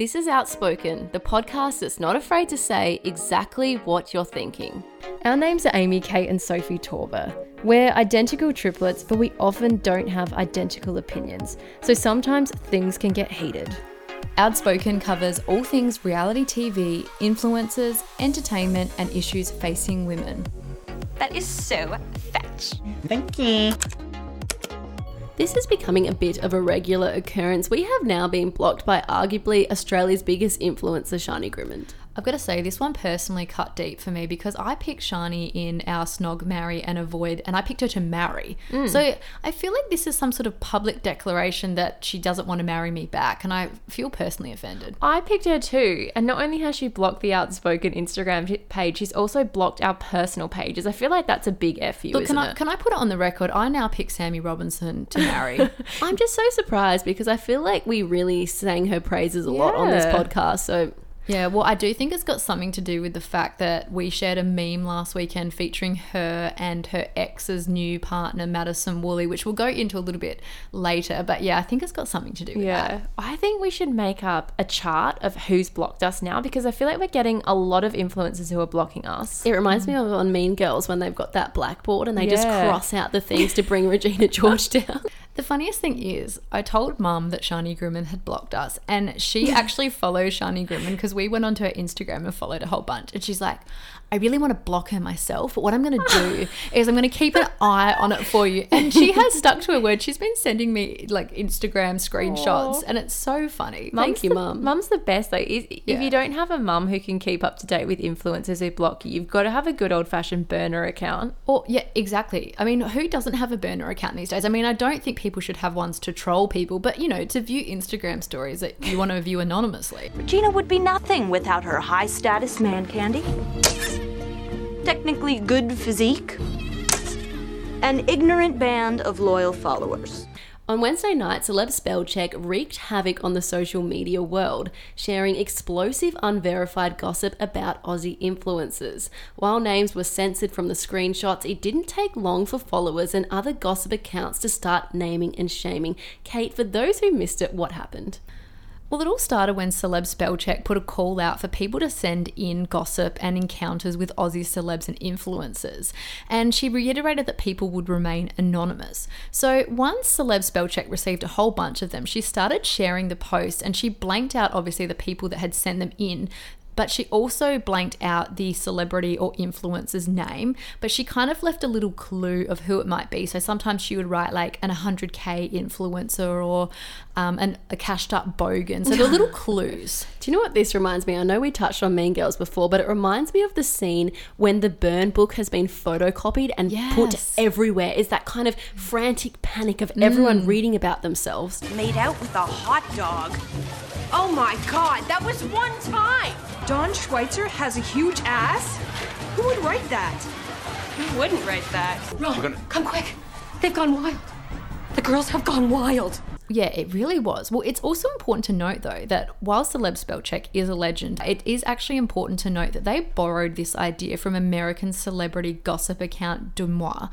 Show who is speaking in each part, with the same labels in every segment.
Speaker 1: This is Outspoken, the podcast that's not afraid to say exactly what you're thinking.
Speaker 2: Our names are Amy, Kate, and Sophie Torber. We're identical triplets, but we often don't have identical opinions, so sometimes things can get heated.
Speaker 3: Outspoken covers all things reality TV, influencers, entertainment, and issues facing women.
Speaker 4: That is so fetch.
Speaker 5: Thank you.
Speaker 1: This is becoming a bit of a regular occurrence. We have now been blocked by arguably Australia's biggest influencer, Shani Grimmond.
Speaker 3: I've got to say, this one personally cut deep for me because I picked Shani in our Snog, Marry, and Avoid, and I picked her to marry. Mm. So I feel like this is some sort of public declaration that she doesn't want to marry me back, and I feel personally offended.
Speaker 2: I picked her too, and not only has she blocked the Outspoken Instagram page, she's also blocked our personal pages. I feel like that's a big F you,
Speaker 3: Look, can I,
Speaker 2: it?
Speaker 3: can I put it on the record? I now pick Sammy Robinson to marry.
Speaker 1: I'm just so surprised because I feel like we really sang her praises a lot on this podcast. So
Speaker 3: Yeah, well, I do think it's got something to do with the fact that we shared a meme last weekend featuring her and her ex's new partner, Madison Woolley, which we'll go into a little bit later. But yeah, I think it's got something to do with that.
Speaker 2: Yeah, I think we should make up a chart of who's blocked us now because I feel like we're getting a lot of influencers who are blocking us.
Speaker 1: it reminds me of on Mean Girls when they've got that blackboard and they just cross out the things to bring Regina George down.
Speaker 3: The funniest thing is, I told mum that Shani Grimmond had blocked us, and she actually follows Shani Grimmond because we went onto her Instagram and followed a whole bunch. And she's like, I really want to block her myself, but what I'm going to do is I'm going to keep an eye on it for you. And she has stuck to her word. She's been sending me like Instagram screenshots,
Speaker 2: Aw.
Speaker 3: and it's so funny.
Speaker 1: Thank you,
Speaker 2: the,
Speaker 1: Mum.
Speaker 2: Mum's the best though. If
Speaker 3: Yeah.
Speaker 2: you don't have a mum who can keep up to date with influencers who block you, you've got to have a good old fashioned burner account.
Speaker 3: Or yeah, exactly. I mean, who doesn't have a burner account these days? I mean, I don't think people should have ones to troll people, but you know, to view Instagram stories that you want to view anonymously.
Speaker 4: Regina would be nothing without her high status man candy. Technically good physique. An ignorant band of loyal followers.
Speaker 1: On Wednesday night, Celeb Spellcheck wreaked havoc on the social media world, sharing explosive, unverified gossip about Aussie influencers. While names were censored from the screenshots, it didn't take long for followers and other gossip accounts to start naming and shaming. Kate, for those who missed it, what happened?
Speaker 3: Well, it all started when Celeb Spellcheck put a call out for people to send in gossip and encounters with Aussie celebs and influencers. And she reiterated that people would remain anonymous. So once Celeb Spellcheck received a whole bunch of them, she started sharing the posts and she blanked out, obviously, the people that had sent them in. But she also blanked out the celebrity or influencer's name, but she kind of left a little clue of who it might be. So sometimes she would write like an 100k influencer or um, an, a cashed up bogan. So the little clues.
Speaker 1: Do you know what this reminds me? I know we touched on Mean Girls before, but it reminds me of the scene when the burn book has been photocopied and put everywhere. Is that kind of frantic panic of everyone reading about themselves?
Speaker 6: made out with a hot dog. Oh my god, that was one time! Dawn Schweitzer has a huge ass? Who would write that? Who wouldn't write that?
Speaker 7: Ron, come quick. They've gone wild. The girls have gone wild.
Speaker 3: Yeah, it really was. Well, it's also important to note, though, that while Celeb Spellcheck is a legend, it is actually important to note that they borrowed this idea from American celebrity gossip account DeuxMoi.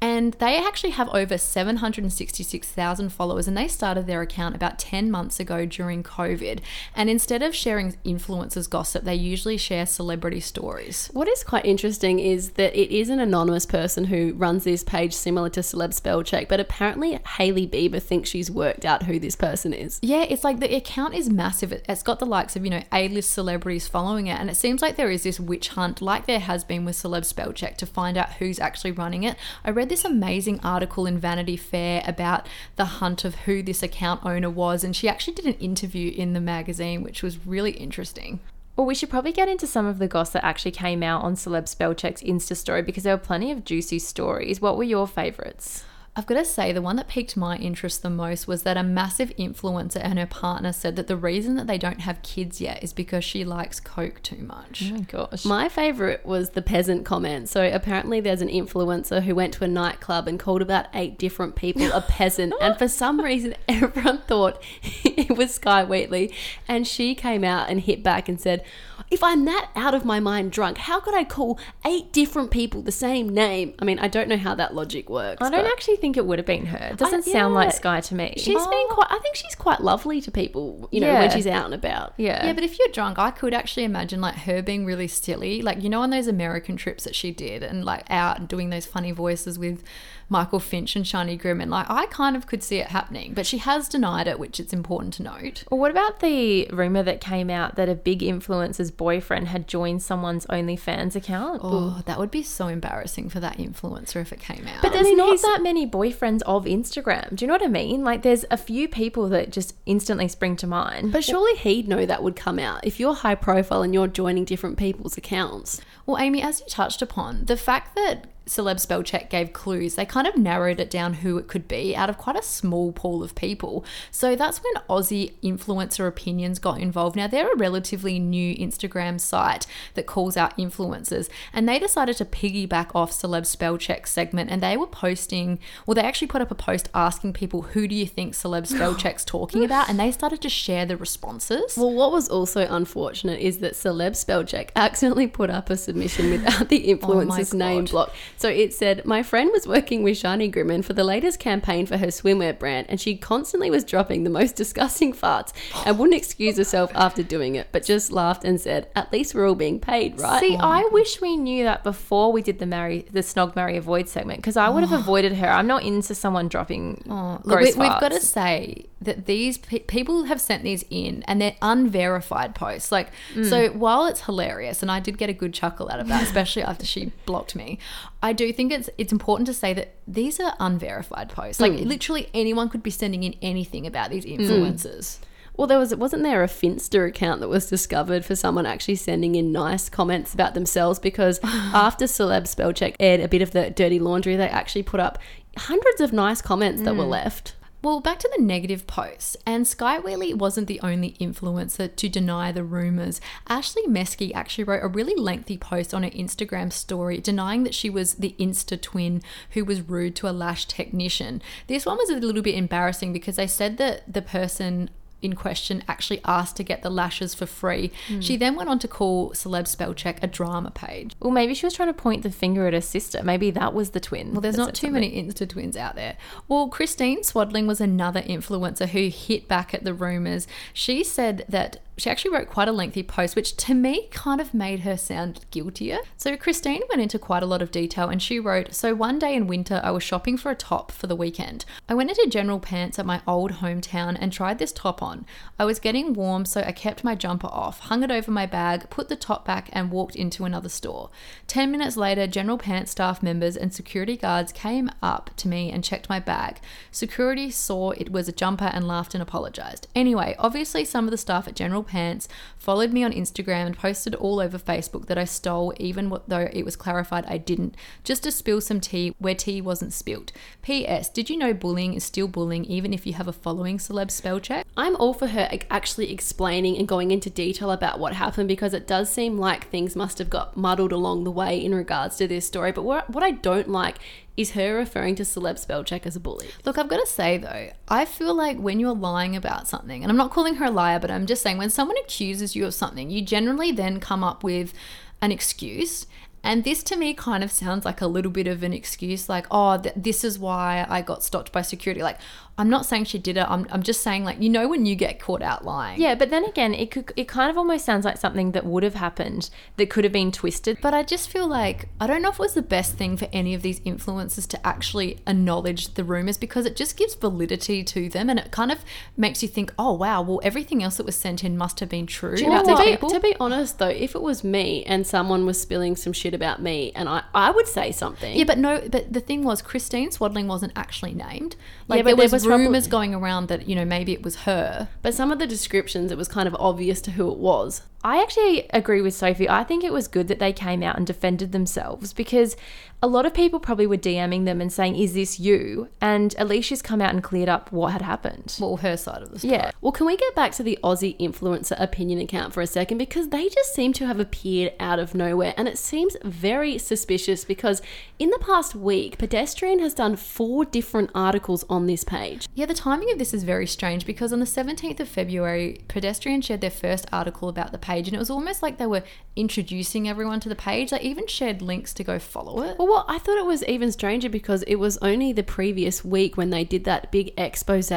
Speaker 3: And they actually have over 766,000 followers, and they started their account about 10 months ago during COVID. And instead of sharing influencers' gossip, they usually share celebrity stories.
Speaker 1: What is quite interesting is that it is an anonymous person who runs this page similar to Celeb Spellcheck, but apparently Hailey Bieber thinks she's worked out who this person is.
Speaker 3: Yeah, it's like the account is massive. It- It's got the likes of, you know, A-list celebrities following it. And it seems like there is this witch hunt, like there has been with Celeb Spellcheck, to find out who's actually running it. I read this amazing article in Vanity Fair about the hunt of who this account owner was. And she actually did an interview in the magazine, which was really interesting.
Speaker 2: Well, we should probably get into some of the goss that actually came out on Celeb Spellcheck's Insta story because there were plenty of juicy stories. What were your favourites?
Speaker 3: I've got to say, the one that piqued my interest the most was that a massive influencer and her partner said that the reason that they don't have kids yet is because she likes Coke too much.
Speaker 2: Oh my gosh.
Speaker 1: My favourite was the peasant comment. So apparently, there's an influencer who went to a nightclub and called about eight different people a peasant, and for some reason, everyone thought it was Skye Wheatley, and she came out and hit back and said, "If I'm that out of my mind drunk, how could I call eight different people the same name?" I mean, I don't know how that logic works.
Speaker 2: I don't actually think think it would have been her. It doesn't
Speaker 1: I-
Speaker 2: sound
Speaker 1: yeah.
Speaker 2: like Skye to me.
Speaker 1: She's been oh. quite. I think she's quite lovely to people. You know,
Speaker 2: Yeah.
Speaker 1: when she's out and about.
Speaker 2: yeah.
Speaker 3: Yeah, but if you're drunk, I could actually imagine like her being really silly. Like, you know, on those American trips that she did and like out and doing those funny voices with Michael Finch and Shani Grimm. And like, I kind of could see it happening, but she has denied it, which it's important to note.
Speaker 2: Or what about the rumor that came out that a big influence influencer's boyfriend had joined someone's OnlyFans account?
Speaker 3: Oh, that would be so embarrassing for that influencer if it came out.
Speaker 2: But there's
Speaker 1: mean,
Speaker 2: not
Speaker 1: he's-
Speaker 2: that many boyfriends of Instagram. Do you know what I mean? Like, there's a few people that just instantly spring to mind.
Speaker 1: But surely he'd know that would come out if you're high profile and you're joining different people's accounts.
Speaker 3: Well, Amy, as you touched upon, the fact that Celeb Spell Check gave clues, they kind of narrowed it down who it could be out of quite a small pool of people. So that's when Aussie influencer opinions got involved. Now, they're a relatively new Instagram site that calls out influencers, and they decided to piggyback off Celeb Spell check segment, and they were posting, well, they actually put up a post asking people, who do you think Celeb Spell Check's talking about? And they started to share the responses.
Speaker 1: Well, what was also unfortunate is that Celeb spell check accidentally put up a submission without the oh influencer's name
Speaker 3: God.
Speaker 1: So it said, My friend was working with Shani Grimmond for the latest campaign for her swimwear brand, and she constantly was dropping the most disgusting farts and wouldn't excuse herself after doing it, but just laughed and said, At least we're all being paid, right?
Speaker 2: See, I wish we knew that before we did the marry, the snog, marry, avoid segment because I would have oh. avoided her. I'm not into someone dropping oh,
Speaker 3: Look,
Speaker 2: gross
Speaker 3: we, have got to say that these pe- people have sent these in and they're unverified posts. Like, so mm. while it's hilarious, and I did get a good chuckle out of that, especially after she blocked me, I do think it's it's important to say that these are unverified posts. Like, hmm. literally anyone could be sending in anything about these influencers. Hmm.
Speaker 1: Well, there was wasn't there a finsta account that was discovered for someone actually sending in nice comments about themselves because after Celeb Spellcheck aired a bit of the dirty laundry, they actually put up hundreds of nice comments that were hmm. left.
Speaker 3: Well, back to the negative posts, and Skye Wheatley wasn't the only influencer to deny the rumours. Ashley Mesky actually wrote a really lengthy post on her Instagram story denying that she was the Insta twin who was rude to a lash technician. This one was a little bit embarrassing because they said that the person in question actually asked to get the lashes for free. Hmm. She then went on to call Celeb Spellcheck a drama page.
Speaker 2: Well, maybe she was trying to point the finger at her sister. Maybe that was the twin.
Speaker 3: Well, there's not too
Speaker 2: something.
Speaker 3: many Insta twins out there. Well, Christine Swadling was another influencer who hit back at the rumors. She said that she actually wrote quite a lengthy post, which to me kind of made her sound guiltier. So Christine went into quite a lot of detail and she wrote So one day in winter, I was shopping for a top for the weekend. I went into General Pants at my old hometown and tried this top on. I was getting warm, so I kept my jumper off, hung it over my bag, put the top back, and walked into another store. 10 minutes later, General Pants staff members and security guards came up to me and checked my bag. Security saw it was a jumper and laughed and apologized. Anyway, obviously, some of the staff at General Pants followed me on Instagram and posted all over Facebook that I stole, even though it was clarified I didn't, just to spill some tea where tea wasn't spilt. P.S. Did you know bullying is still bullying even if you have a following celeb spell check?
Speaker 1: I'm all for her actually explaining and going into detail about what happened because it does seem like things must have got muddled along the way in regards to this story. But what, what I don't like is her referring to Celeb Spellcheck as a bully.
Speaker 3: Look, I've got to say though, I feel like when you're lying about something, and I'm not calling her a liar, but I'm just saying when someone accuses you of something, you generally then come up with an excuse. And this to me kind of sounds like a little bit of an excuse, like, oh, th- this is why I got stopped by security. Like, I'm not saying she did it. I'm, I'm just saying, like, you know, when you get caught out lying.
Speaker 2: Yeah, but then again, it could it kind of almost sounds like something that would have happened that could have been twisted.
Speaker 3: But I just feel like I don't know if it was the best thing for any of these influencers to actually acknowledge the rumors because it just gives validity to them and it kind of makes you think, oh wow, well everything else that was sent in must have been true about
Speaker 1: to, be,
Speaker 3: people.
Speaker 1: to be honest, though, if it was me and someone was spilling some shit about me, and I, I would say something.
Speaker 3: yeah, but no, but the thing was, Christine Swaddling wasn't actually named. Like
Speaker 1: Yeah, but
Speaker 3: there was,
Speaker 1: was
Speaker 3: rumors going around that you know maybe it was her.
Speaker 1: But some of the descriptions, it was kind of obvious to who it was.
Speaker 2: I actually agree with Sophie. I think it was good that they came out and defended themselves because a lot of people probably were DMing them and saying, Is this you? And Alicia's come out and cleared up what had happened.
Speaker 3: Well, her side of the story.
Speaker 2: yeah.
Speaker 1: Well, can we get back to the Aussie influencer opinion account for a second? Because they just seem to have appeared out of nowhere. And it seems very suspicious because in the past week, Pedestrian has done four different articles on this page.
Speaker 3: Yeah, the timing of this is very strange because on the 17th of February, Pedestrian shared their first article about the page, and it was almost like they were introducing everyone to the page. They even shared links to go follow it.
Speaker 1: Well, what I thought it was even stranger because it was only the previous week when they did that big expose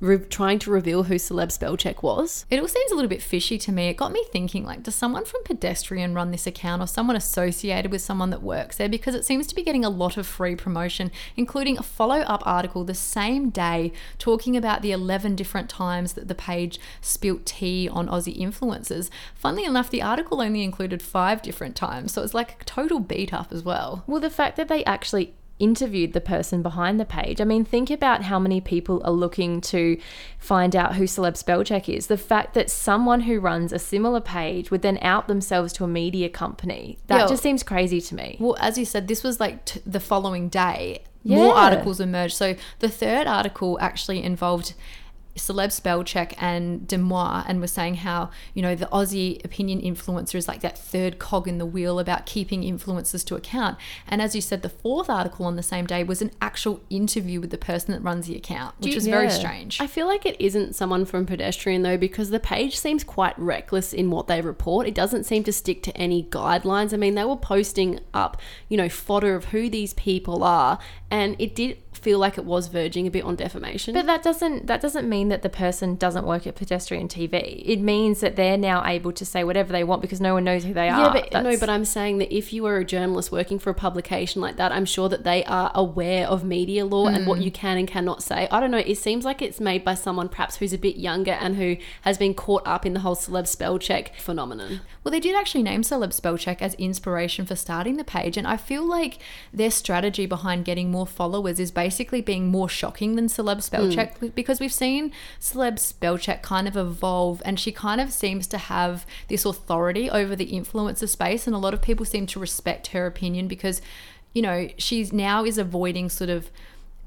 Speaker 1: re- trying to reveal who Celeb Spellcheck was.
Speaker 3: It all seems a little bit fishy to me. It got me thinking like, does someone from Pedestrian run this account or someone associated with someone that works there? Because it seems to be getting a lot of free promotion, including a follow up article the same day talking about the 11 different times that the page spilt tea on Aussie influencers. Funnily enough, the article only included five different times, so it's like a total beat up as well.
Speaker 2: Well, the fact that they actually interviewed the person behind the page. I mean, think about how many people are looking to find out who Celeb Spellcheck is. The fact that someone who runs a similar page would then out themselves to a media company, that
Speaker 3: Yeah.
Speaker 2: just seems crazy to me.
Speaker 3: Well, as you said, this was like t- the following day.
Speaker 2: Yeah.
Speaker 3: More articles emerged. So the third article actually involved celeb spell check and DeuxMoi and was saying how you know the aussie opinion influencer is like that third cog in the wheel about keeping influencers to account and as you said the fourth article on the same day was an actual interview with the person that runs the account which is very strange
Speaker 1: I feel like it isn't someone from Pedestrian though, because the page seems quite reckless in what they report. It doesn't seem to stick to any guidelines. I mean, they were posting up, you know, fodder of who these people are, and it did feel like it was verging a bit on defamation.
Speaker 2: But that doesn't that doesn't mean that the person doesn't work at pedestrian TV. It means that they're now able to say whatever they want because no one knows who they are.
Speaker 1: Yeah, but no, but I'm saying that if you are a journalist working for a publication like that, I'm sure that they are aware of media law and what mm. you can and cannot say. I don't know. It seems like it's made by someone perhaps who's a bit younger and who has been caught up in the whole celeb spell check phenomenon.
Speaker 3: Well, they did actually name Celeb Spellcheck as inspiration for starting the page, and I feel like their strategy behind getting more followers is basically being more shocking than Celeb spell hmm. Spellcheck because we've seen Celeb Spellcheck kind of evolve, and she kind of seems to have this authority over the influencer space, and a lot of people seem to respect her opinion because, you know, she's now is avoiding sort of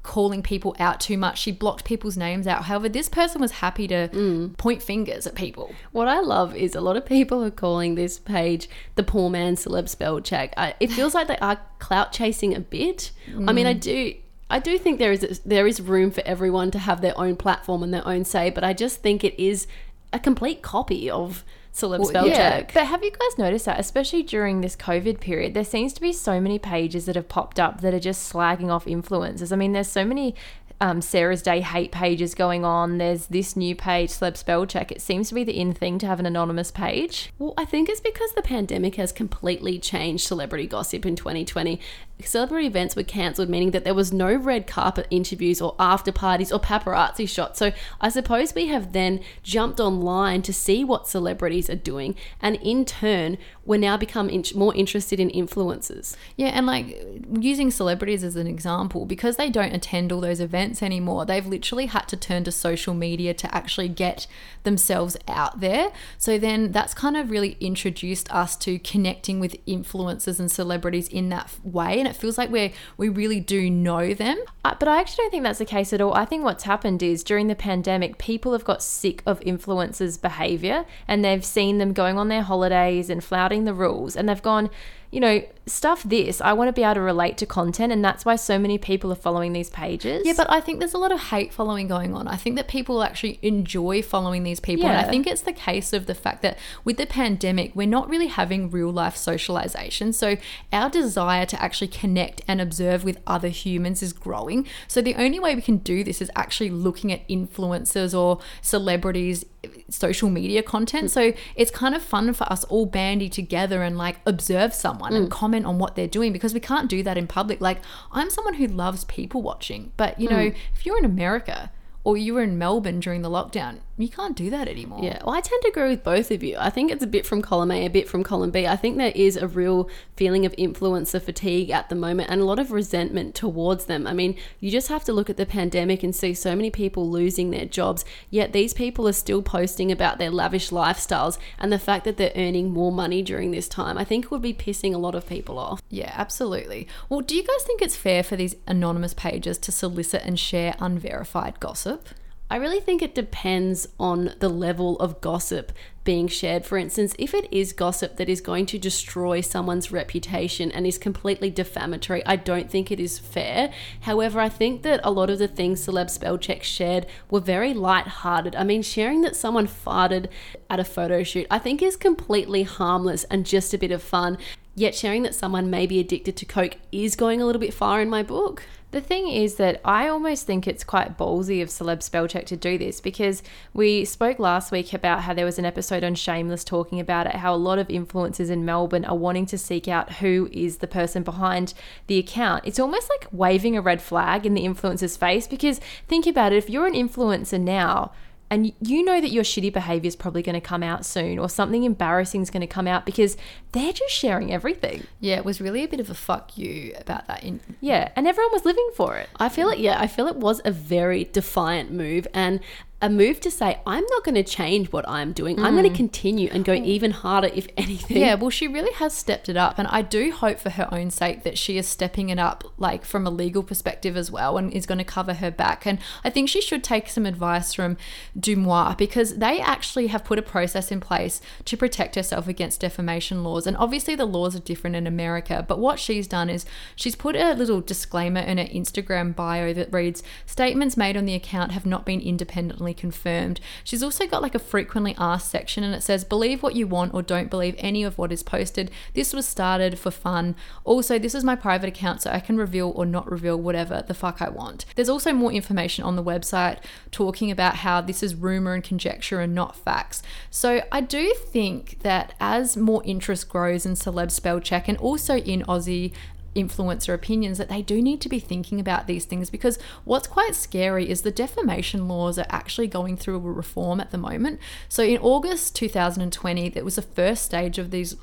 Speaker 3: calling people out too much. She blocked people's names out. However, this person was happy to hmm. point fingers at people.
Speaker 1: What I love is a lot of people are calling this page the poor man celeb spell check. I, it feels like they are clout chasing a bit. I mean, I hmm. do. I do think there is there is room for everyone to have their own platform and their own say, but I just think it is a complete copy of celeb spell check.
Speaker 2: But have you guys noticed that, especially during this COVID period, there seems to be so many pages that have popped up that are just slagging off influencers. I mean, there's so many um, Sarah's Day hate pages going on. There's this new page, Celeb Spell Check. It seems to be the in thing to have an anonymous page.
Speaker 1: Well, I think it's because the pandemic has completely changed celebrity gossip in 2020. Celebrity events were cancelled, meaning that there was no red carpet interviews or after parties or paparazzi shots. So I suppose we have then jumped online to see what celebrities are doing, and in turn, we're now become in- more interested in influencers.
Speaker 3: Yeah, and like using celebrities as an example, because they don't attend all those events anymore, they've literally had to turn to social media to actually get themselves out there. So then that's kind of really introduced us to connecting with influencers and celebrities in that way. And it feels like we're, we really do know them.
Speaker 2: Uh, but I actually don't think that's the case at all. I think what's happened is during the pandemic, people have got sick of influencers' behavior and they've seen them going on their holidays and flouting the rules, and they've gone, you know, stuff this. I want to be able to relate to content, and that's why so many people are following these pages.
Speaker 3: Yeah, but I think there's a lot of hate following going on. I think that people actually enjoy following these people. And I think it's the case of the fact that with the pandemic, we're not really having real life socialization. So our desire to actually connect and observe with other humans is growing. So the only way we can do this is actually looking at influencers or celebrities social media content mm. so it's kind of fun for us all bandy together and like observe someone and mm. comment on what they're doing because we can't do that in public. Like i'm someone who loves people watching but you know mm. if you're in america or you were in melbourne during the lockdown you can't do that anymore
Speaker 1: Yeah, well, I tend to agree with both of you. I think it's a bit from column A, a bit from column B. I think there is a real feeling of influencer fatigue at the moment and a lot of resentment towards them. I mean, you just have to look at the pandemic and see so many people losing their jobs, yet these people are still posting about their lavish lifestyles and the fact that they're earning more money during this time. I think it would be pissing a lot of people off.
Speaker 3: Yeah, absolutely. Well, do you guys think it's fair for these anonymous pages to solicit and share unverified gossip?
Speaker 1: I really think it depends on the level of gossip being shared. For instance, if it is gossip that is going to destroy someone's reputation and is completely defamatory, I don't think it is fair. However, I think that a lot of the things Celeb Spellcheck shared were very light-hearted. I mean, sharing that someone farted at a photo shoot, I think is completely harmless and just a bit of fun. Yet sharing that someone may be addicted to coke is going a little bit far in my book.
Speaker 2: The thing is that I almost think it's quite ballsy of Celeb Spellcheck to do this because we spoke last week about how there was an episode on Shameless talking about it, how a lot of influencers in Melbourne are wanting to seek out who is the person behind the account. It's almost like waving a red flag in the influencer's face because think about it, if you're an influencer now, and you know that your shitty behavior is probably going to come out soon or something embarrassing is going to come out because they're just sharing everything.
Speaker 3: Yeah, it was really a bit of a fuck you about that. In-
Speaker 2: Yeah, and everyone was living for it.
Speaker 1: I feel it, yeah, I feel it was a very defiant move and a move to say, I'm not going to change what I'm doing. I'm going to mm. continue and go mm. even harder, if anything.
Speaker 3: Yeah, well, she really has stepped it up. And I do hope for her own sake that she is stepping it up, like from a legal perspective as well, and is going to cover her back. And I think she should take some advice from DeuxMoi because they actually have put a process in place to protect herself against defamation laws. And obviously, the laws are different in America. But what she's done is she's put a little disclaimer in her Instagram bio that reads Statements made on the account have not been independently confirmed. She's also got like a frequently asked section and it says, Believe what you want or don't believe any of what is posted. This was started for fun. Also, this is my private account, so I can reveal or not reveal whatever the fuck I want. There's also more information on the website talking about how this is rumor and conjecture and not facts. So I do think that as more interest grows in celeb spell check and also in Aussie influencer opinions that they do need to be thinking about these things because what's quite scary is the defamation laws are actually going through a reform at the moment. So in August 2020, there was the first stage of these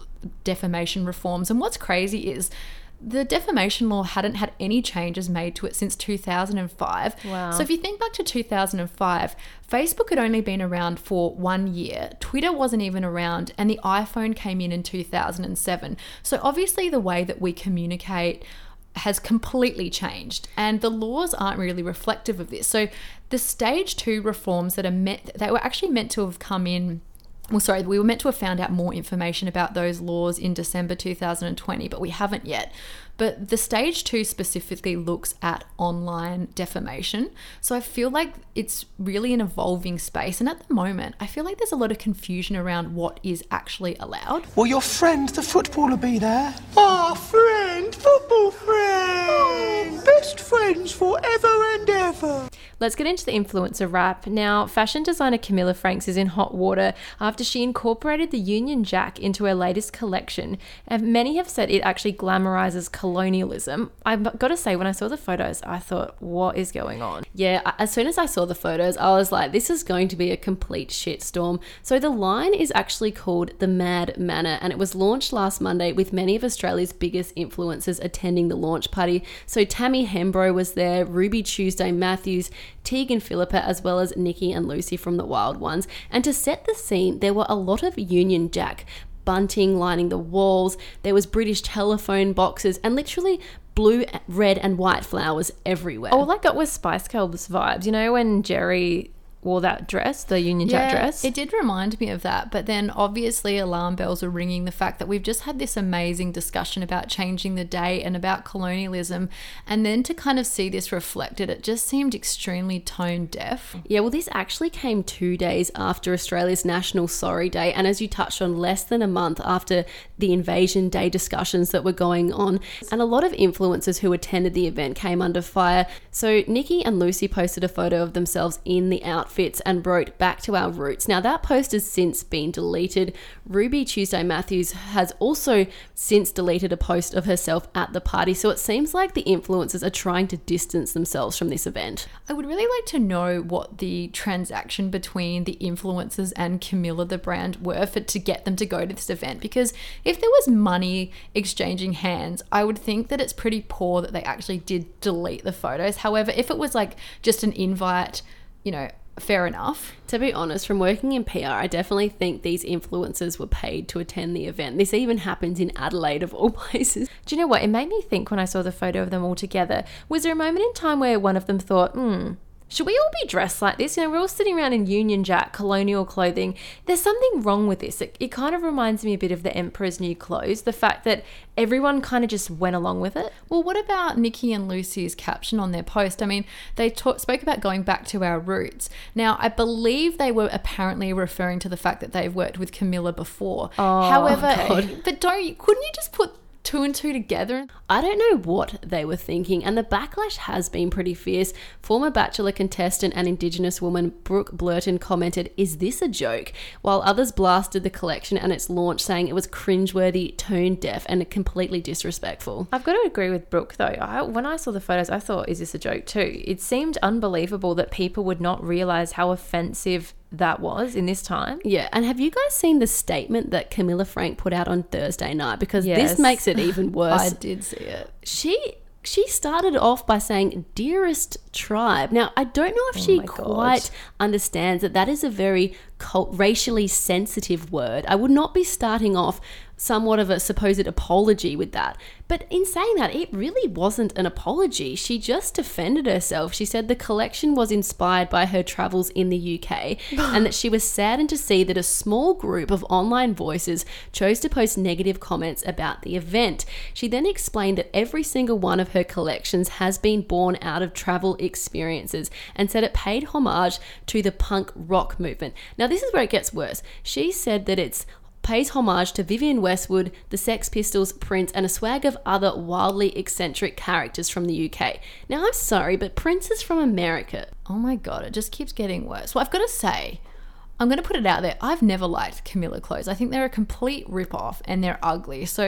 Speaker 3: defamation reforms. And what's crazy is the defamation law hadn't had any changes made to it since 2005.
Speaker 2: Wow.
Speaker 3: So if you think back to 2005, Facebook had only been around for one year, Twitter wasn't even around, and the iPhone came in in 2007. So obviously, the way that we communicate has completely changed and the laws aren't really reflective of this. So the stage 2 reforms that are meant they were actually meant to have come in well, sorry, we were meant to have found out more information about those laws in December 2020, but we haven't yet. But the stage two specifically looks at online defamation. So I feel like it's really an evolving space. And at the moment, I feel like there's a lot of confusion around what is actually allowed.
Speaker 5: Will your friend, the footballer, be there? Our friend, football friend! Oh. best friends forever and ever.
Speaker 2: Let's get into the influencer wrap. Now, fashion designer Camilla Franks is in hot water after she incorporated the Union Jack into her latest collection. And many have said it actually glamorizes colonialism. I've got to say, when I saw the photos, I thought, what is going on?
Speaker 1: Yeah, as soon as I saw the photos, I was like, this is going to be a complete shitstorm. So the line is actually called the Mad Manor, and it was launched last Monday with many of Australia's biggest influencers attending the launch party. So Tammy Hembrow was there, Ruby Tuesday Matthews, Tegan Philippa, as well as Nikki and Lucy from the Wild Ones. And to set the scene, there were a lot of Union Jack bunting lining the walls. There was British telephone boxes and literally blue, red, and white flowers everywhere.
Speaker 2: All I got was Spice Girls vibes. You know, when Geri wore that dress, the Union Jack dress?
Speaker 3: It did remind me of that, but then obviously alarm bells are ringing the fact that we've just had this amazing discussion about changing the day and about colonialism, and then to kind of see this reflected, it just seemed extremely tone deaf.
Speaker 1: Yeah, well, this actually came two days after Australia's National Sorry Day, and as you touched on, less than a month after the Invasion Day discussions that were going on. And a lot of influencers who attended the event came under fire. So, Nikki and Lucy posted a photo of themselves in the outfits and wrote, Back to our roots. Now, that post has since been deleted. Ruby Tuesday Matthews has also since deleted a post of herself at the party. So, it seems like the influencers are trying to distance themselves from this event.
Speaker 3: I would really like to know what the transaction between the influencers and Camilla, the brand, were for to get them to go to this event. Because if there was money exchanging hands, I would think that it's pretty poor that they actually did delete the photos. However, if it was like just an invite, you know, fair enough.
Speaker 1: To be honest, from working in PR, I definitely think these influencers were paid to attend the event. This even happens in Adelaide, of all places.
Speaker 2: Do you know what? It made me think when I saw the photo of them all together. Was there a moment in time where one of them thought, hmm, Should we all be dressed like this? You know, we're all sitting around in Union Jack colonial clothing. There's something wrong with this. It, it kind of reminds me a bit of the Emperor's New Clothes, the fact that everyone kind of just went along with it.
Speaker 3: Well, what about Nikki and Lucy's caption on their post? I mean, they ta- spoke about going back to our roots. Now, I believe they were apparently referring to the fact that they've worked with Camilla before. Oh, However, but don't you, couldn't you just put two and two together?
Speaker 1: I don't know what they were thinking, and the backlash has been pretty fierce. Former Bachelor contestant and Indigenous woman Brooke Blurton commented, Is this a joke? While others blasted the collection and its launch, saying it was cringeworthy, tone deaf, and completely disrespectful.
Speaker 2: I've got to agree with Brooke though. I, when I saw the photos, I thought, "Is this a joke?" Too. It seemed unbelievable that people would not realize how offensive that was in this time.
Speaker 1: Yeah, and have you guys seen the statement that Camilla Frank put out on Thursday night? Because
Speaker 2: Yes.
Speaker 1: this makes it even worse.
Speaker 3: I did see it.
Speaker 1: she she started off by saying dearest tribe now i don't know if
Speaker 2: oh she
Speaker 1: quite understands that that is a very cult, racially sensitive word i would not be starting off somewhat of a supposed apology with that but in saying that it really wasn't an apology she just defended herself she said the collection was inspired by her travels in the uk and that she was saddened to see that a small group of online voices chose to post negative comments about the event she then explained that every single one of her collections has been born out of travel experiences and said it paid homage to the punk rock movement. Now, this is where it gets worse. She said that it's pays homage to Vivienne Westwood, the Sex Pistols, Prince, and a swag of other wildly eccentric characters from the UK. Now, I'm sorry, but Prince is from America.
Speaker 3: Oh my god, it just keeps getting worse. Well, I've got to say, I'm going to put it out there. I've never liked Camilla clothes. I think they're a complete rip off and they're ugly. So,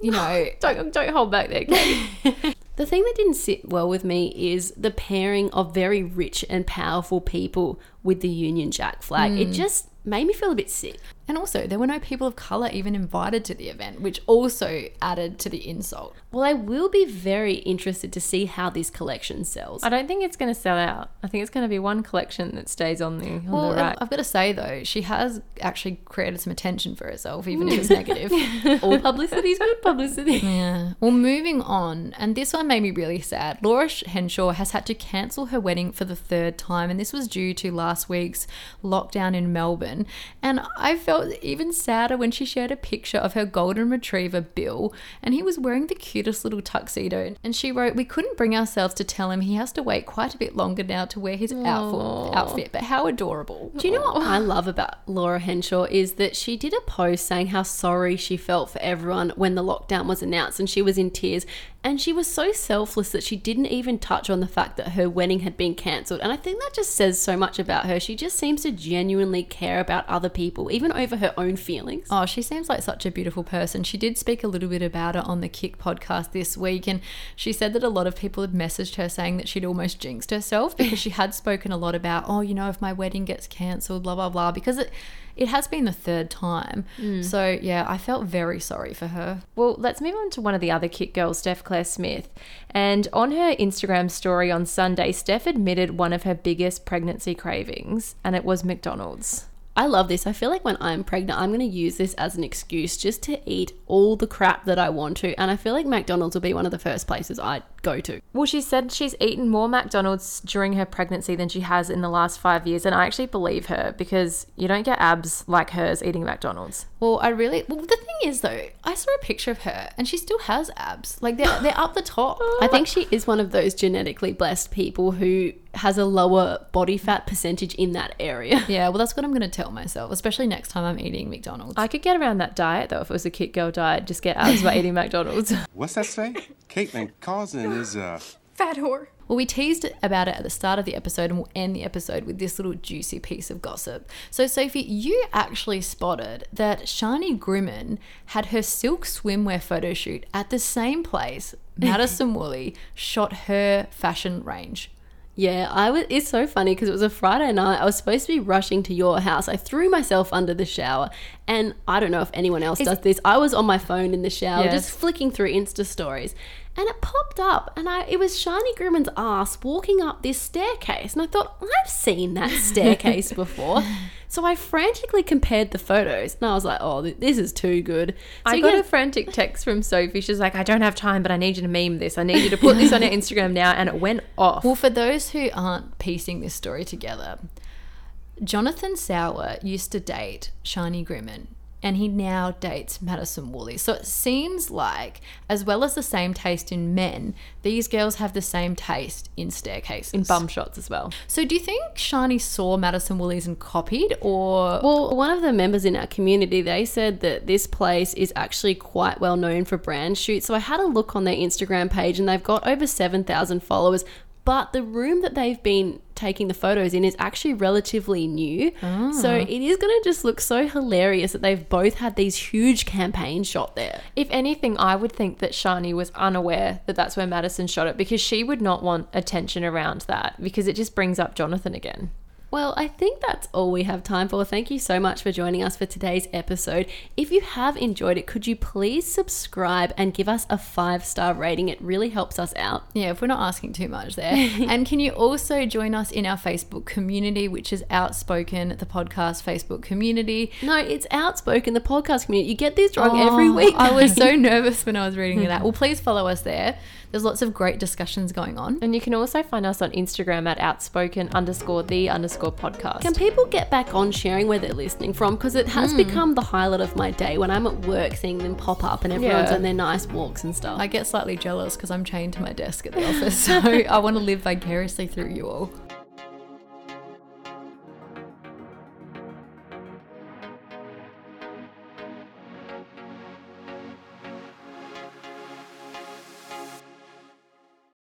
Speaker 3: you know,
Speaker 2: Don't don't hold back there,
Speaker 1: The thing that didn't sit well with me is the pairing of very rich and powerful people with the Union Jack flag. It hmm. just made me feel a bit sick.
Speaker 3: And also there were no people of color even invited to the event, which also added to the insult.
Speaker 1: Well, I will be very interested to see how this collection sells.
Speaker 2: I don't think it's going to sell out. I think it's going to be one collection that stays on the on
Speaker 3: Well,
Speaker 2: the rack.
Speaker 3: I've got to say though, she has actually created some attention for herself, even if it's hmm. negative.
Speaker 1: All publicity is good publicity.
Speaker 3: Yeah. Well, moving on, and this one made me really sad. Laura Henshaw has had to cancel her wedding for the third time, and this was due to last week's lockdown in Melbourne. And I felt even sadder when she shared a picture of her golden retriever, Bill, and he was wearing the cutest little tuxedo. And she wrote, We couldn't bring ourselves to tell him he has to wait quite a bit longer now to wear his outfit, outfit, but how adorable.
Speaker 1: Do you know what I love about Laura Henshaw is that she did a post saying how sorry she felt for everyone when the lockdown was announced and she was in tears. And she was so selfless that she didn't even touch on the fact that her wedding had been cancelled. And I think that just says so much about her. She just seems to genuinely care about other people, even over her own feelings.
Speaker 3: Oh, she seems like such a beautiful person. She did speak a little bit about it on the KIC podcast this week, and she said that a lot of people had messaged her saying that she'd almost jinxed herself because she had spoken a lot about, oh, you know, if my wedding gets cancelled, blah blah blah, because it it has been the third time. Mm. So yeah, I felt very sorry for her.
Speaker 2: Well, let's move on to one of the other KIC girls, Steph Claire Smith. And on her Instagram story on Sunday, Steph admitted one of her biggest pregnancy cravings, and it was McDonald's.
Speaker 1: I love this. I feel like when I'm pregnant, I'm going to use this as an excuse just to eat all the crap that I want to. And I feel like McDonald's will be one of the first places I go to.
Speaker 2: Well, she said she's eaten more McDonald's during her pregnancy than she has in the last five years, and I actually believe her because you don't get abs like hers eating McDonald's.
Speaker 3: Well, I really well the thing is though, I saw a picture of her and she still has abs. Like they're they're up the top.
Speaker 1: I think she is one of those genetically blessed people who has a lower body fat percentage in that area.
Speaker 3: Yeah, well that's what I'm gonna tell myself, especially next time I'm eating McDonald's.
Speaker 2: I could get around that diet though if it was a KIC girl diet, just get abs by eating McDonald's.
Speaker 8: What's that say? Caitlin Cousin is uh
Speaker 6: Fat whore.
Speaker 3: Well, we teased about it at the start of the episode, and we'll end the episode with this little juicy piece of gossip. So, Sophie, you actually spotted that Shani Grimmond had her silk swimwear photo shoot at the same place Madison Woolley shot her fashion range.
Speaker 1: Yeah, I was. It's so funny because it was a Friday night. I was supposed to be rushing to your house. I threw myself under the shower, And I don't know if anyone else does this. I was on my phone in the shower,
Speaker 3: Yes.
Speaker 1: just flicking through Insta stories, and it popped up, and I it was Shani Grimmond's ass walking up this staircase, and I thought I've seen that staircase before. So I frantically compared the photos, and I was like, "Oh, this is too good." So
Speaker 2: I got
Speaker 1: get-
Speaker 2: a frantic text from Sophie. She's like, I don't have time, but I need you to meme this. I need you to put this on your Instagram now. And it went off.
Speaker 3: Well, for those who aren't piecing this story together, Jonathan Soar used to date Shani Grimmond and he now dates Madison Woolley. So it seems like, as well as the same taste in men, these girls have the same taste in staircases.
Speaker 2: in bum shots as well.
Speaker 3: So do you think Shani saw Madison Woolley's and copied or
Speaker 1: Well, one of the members in our community, they said that this place is actually quite well known for brand shoots. So I had a look on their Instagram page and they've got over 7,000 followers. But the room that they've been taking the photos in is actually relatively new. So ah. it is going to just look so hilarious that they've both had these huge campaigns shot there.
Speaker 2: If anything, I would think that Shani was unaware that that's where Madison shot it because she would not want attention around that because it just brings up Jonathan again.
Speaker 1: Well, I think that's all we have time for. Thank you so much for joining us for today's episode. If you have enjoyed it, could you please subscribe and give us a five star rating? It really helps us out.
Speaker 3: Yeah, if we're not asking too much there. and can you also join us in our Facebook community, which is Outspoken, the podcast Facebook community?
Speaker 1: No, it's outspoken, the podcast community. You get this wrong every
Speaker 3: Oh,
Speaker 1: week.
Speaker 3: I was so nervous when I was reading it out. Well, please follow us there. There's lots of great discussions going on.
Speaker 2: And you can also find us on Instagram at outspoken underscore the underscore podcast.
Speaker 1: Can people get back on sharing where they're listening from? Because it has hmm. become the highlight of my day when I'm at work seeing them pop up and everyone's
Speaker 2: Yeah.
Speaker 1: on their nice walks and stuff.
Speaker 3: I get slightly jealous because I'm chained to my desk at the office, so I want to live vicariously through you all.